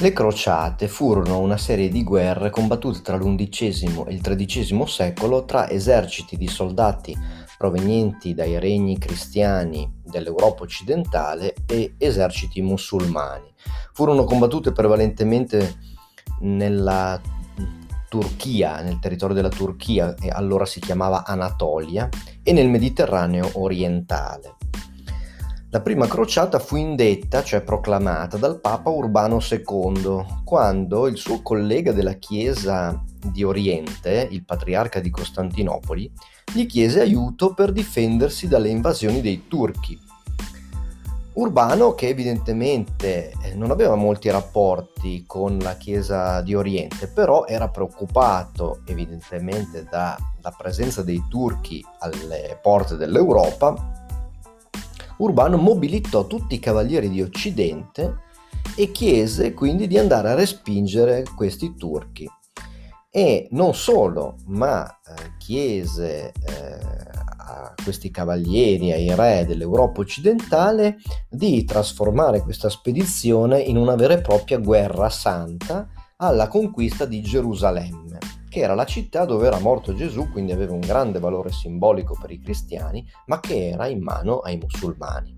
Le crociate furono una serie di guerre combattute tra l'undicesimo e il tredicesimo secolo tra eserciti di soldati provenienti dai regni cristiani dell'Europa occidentale e eserciti musulmani. Furono combattute prevalentemente nella Turchia, nel territorio della Turchia, allora si chiamava Anatolia, e nel Mediterraneo orientale. La prima crociata fu indetta, cioè proclamata, dal Papa Urbano II, quando il suo collega della Chiesa di Oriente, il patriarca di Costantinopoli, gli chiese aiuto per difendersi dalle invasioni dei turchi. Urbano, che evidentemente eh, non aveva molti rapporti con la Chiesa di Oriente, però era preoccupato evidentemente dalla presenza dei turchi alle porte dell'Europa, Urbano mobilitò tutti i cavalieri di Occidente e chiese quindi di andare a respingere questi turchi. E non solo, ma eh, chiese eh, a questi cavalieri, ai re dell'Europa occidentale, di trasformare questa spedizione in una vera e propria guerra santa alla conquista di Gerusalemme che era la città dove era morto Gesù, quindi aveva un grande valore simbolico per i cristiani, ma che era in mano ai musulmani.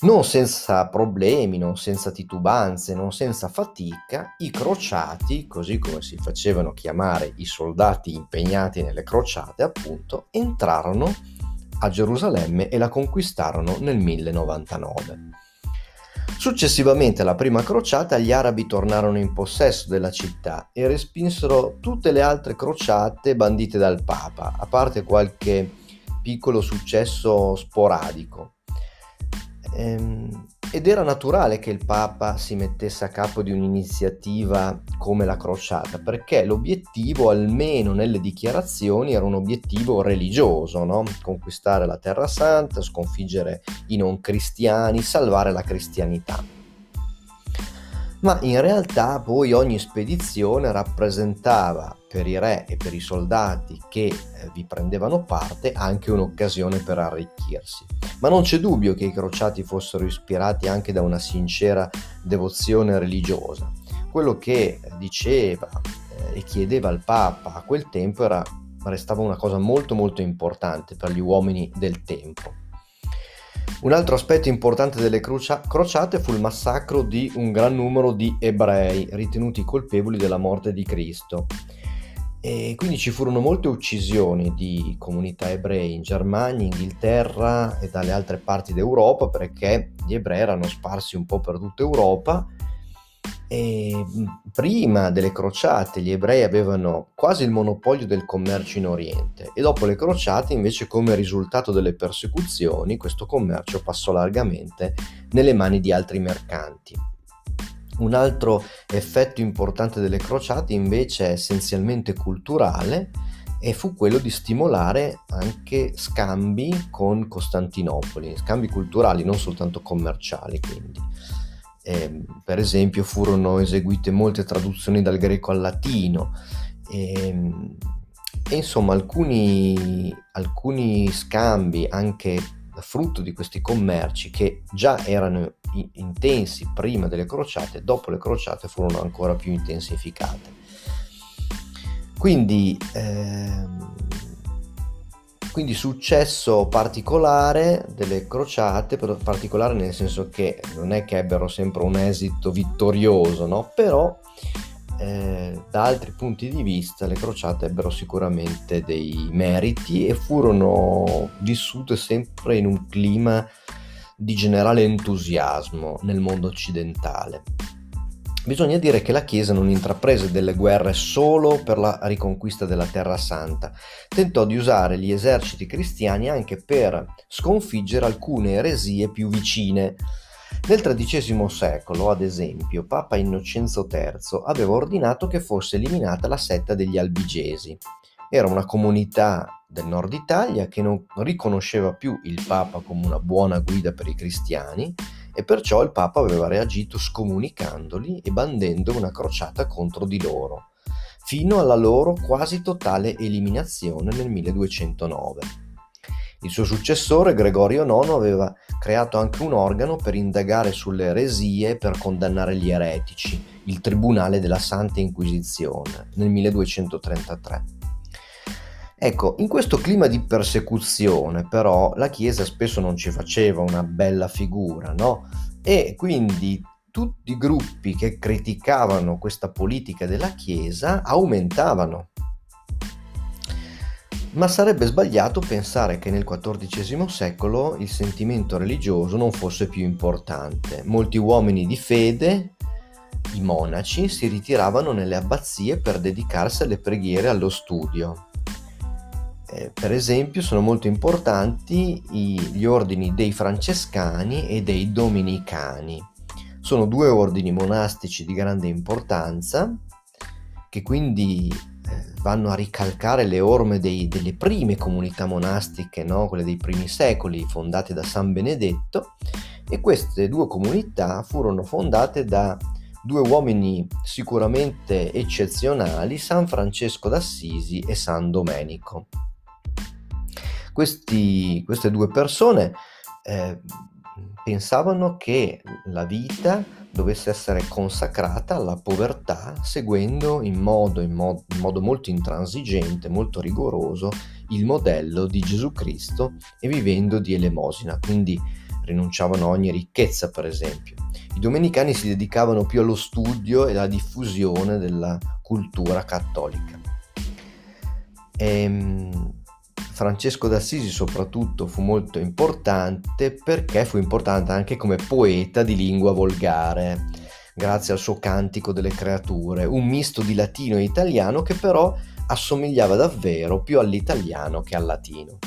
Non senza problemi, non senza titubanze, non senza fatica, i crociati, così come si facevano chiamare i soldati impegnati nelle crociate, appunto, entrarono a Gerusalemme e la conquistarono nel 1099. Successivamente alla prima crociata gli arabi tornarono in possesso della città e respinsero tutte le altre crociate bandite dal Papa, a parte qualche piccolo successo sporadico. Ehm, ed era naturale che il Papa si mettesse a capo di un'iniziativa come la crociata, perché l'obiettivo, almeno nelle dichiarazioni, era un obiettivo religioso, no? conquistare la Terra Santa, sconfiggere i non cristiani, salvare la cristianità ma in realtà poi ogni spedizione rappresentava per i re e per i soldati che eh, vi prendevano parte anche un'occasione per arricchirsi. Ma non c'è dubbio che i crociati fossero ispirati anche da una sincera devozione religiosa. Quello che diceva eh, e chiedeva il Papa a quel tempo era, restava una cosa molto molto importante per gli uomini del tempo un altro aspetto importante delle crucia- crociate fu il massacro di un gran numero di ebrei ritenuti colpevoli della morte di Cristo. E quindi ci furono molte uccisioni di comunità ebrei in Germania, Inghilterra e dalle altre parti d'Europa perché gli ebrei erano sparsi un po' per tutta Europa e prima delle crociate gli ebrei avevano quasi il monopolio del commercio in Oriente e dopo le crociate invece come risultato delle persecuzioni questo commercio passò largamente nelle mani di altri mercanti. Un altro effetto importante delle crociate invece è essenzialmente culturale e fu quello di stimolare anche scambi con Costantinopoli, scambi culturali non soltanto commerciali quindi. Eh, per esempio furono eseguite molte traduzioni dal greco al latino e, ehm, e insomma alcuni, alcuni scambi anche frutto di questi commerci che già erano intensi prima delle crociate, dopo le crociate furono ancora più intensificate. Quindi ehm, quindi successo particolare delle crociate, particolare nel senso che non è che ebbero sempre un esito vittorioso, no? però eh, da altri punti di vista le crociate ebbero sicuramente dei meriti e furono vissute sempre in un clima di generale entusiasmo nel mondo occidentale. Bisogna dire che la Chiesa non intraprese delle guerre solo per la riconquista della Terra Santa, tentò di usare gli eserciti cristiani anche per sconfiggere alcune eresie più vicine. Nel XIII secolo, ad esempio, Papa Innocenzo III aveva ordinato che fosse eliminata la setta degli albigesi. Era una comunità del nord Italia che non riconosceva più il Papa come una buona guida per i cristiani e perciò il Papa aveva reagito scomunicandoli e bandendo una crociata contro di loro, fino alla loro quasi totale eliminazione nel 1209. Il suo successore, Gregorio IX, aveva creato anche un organo per indagare sulle eresie e per condannare gli eretici, il Tribunale della Santa Inquisizione, nel 1233. Ecco, in questo clima di persecuzione però la Chiesa spesso non ci faceva una bella figura, no? E quindi tutti i gruppi che criticavano questa politica della Chiesa aumentavano. Ma sarebbe sbagliato pensare che nel XIV secolo il sentimento religioso non fosse più importante. Molti uomini di fede, i monaci, si ritiravano nelle abbazie per dedicarsi alle preghiere e allo studio. Eh, per esempio sono molto importanti gli ordini dei francescani e dei domenicani sono due ordini monastici di grande importanza che quindi eh, vanno a ricalcare le orme dei, delle prime comunità monastiche, no? quelle dei primi secoli, fondate da San Benedetto, e queste due comunità furono fondate da due uomini sicuramente eccezionali, San Francesco d'Assisi e San Domenico. Questi, queste due persone eh, pensavano che la vita dovesse essere consacrata alla povertà seguendo in modo, in modo, in modo molto intransigente, molto rigoroso il modello di Gesù Cristo e vivendo di elemosina, quindi rinunciavano a ogni ricchezza per esempio. I domenicani si dedicavano più allo studio e alla diffusione della cultura cattolica. Ehm, Francesco d'Assisi soprattutto fu molto importante perché fu importante anche come poeta di lingua volgare, grazie al suo Cantico delle creature, un misto di latino e italiano che però assomigliava davvero più all'italiano che al latino.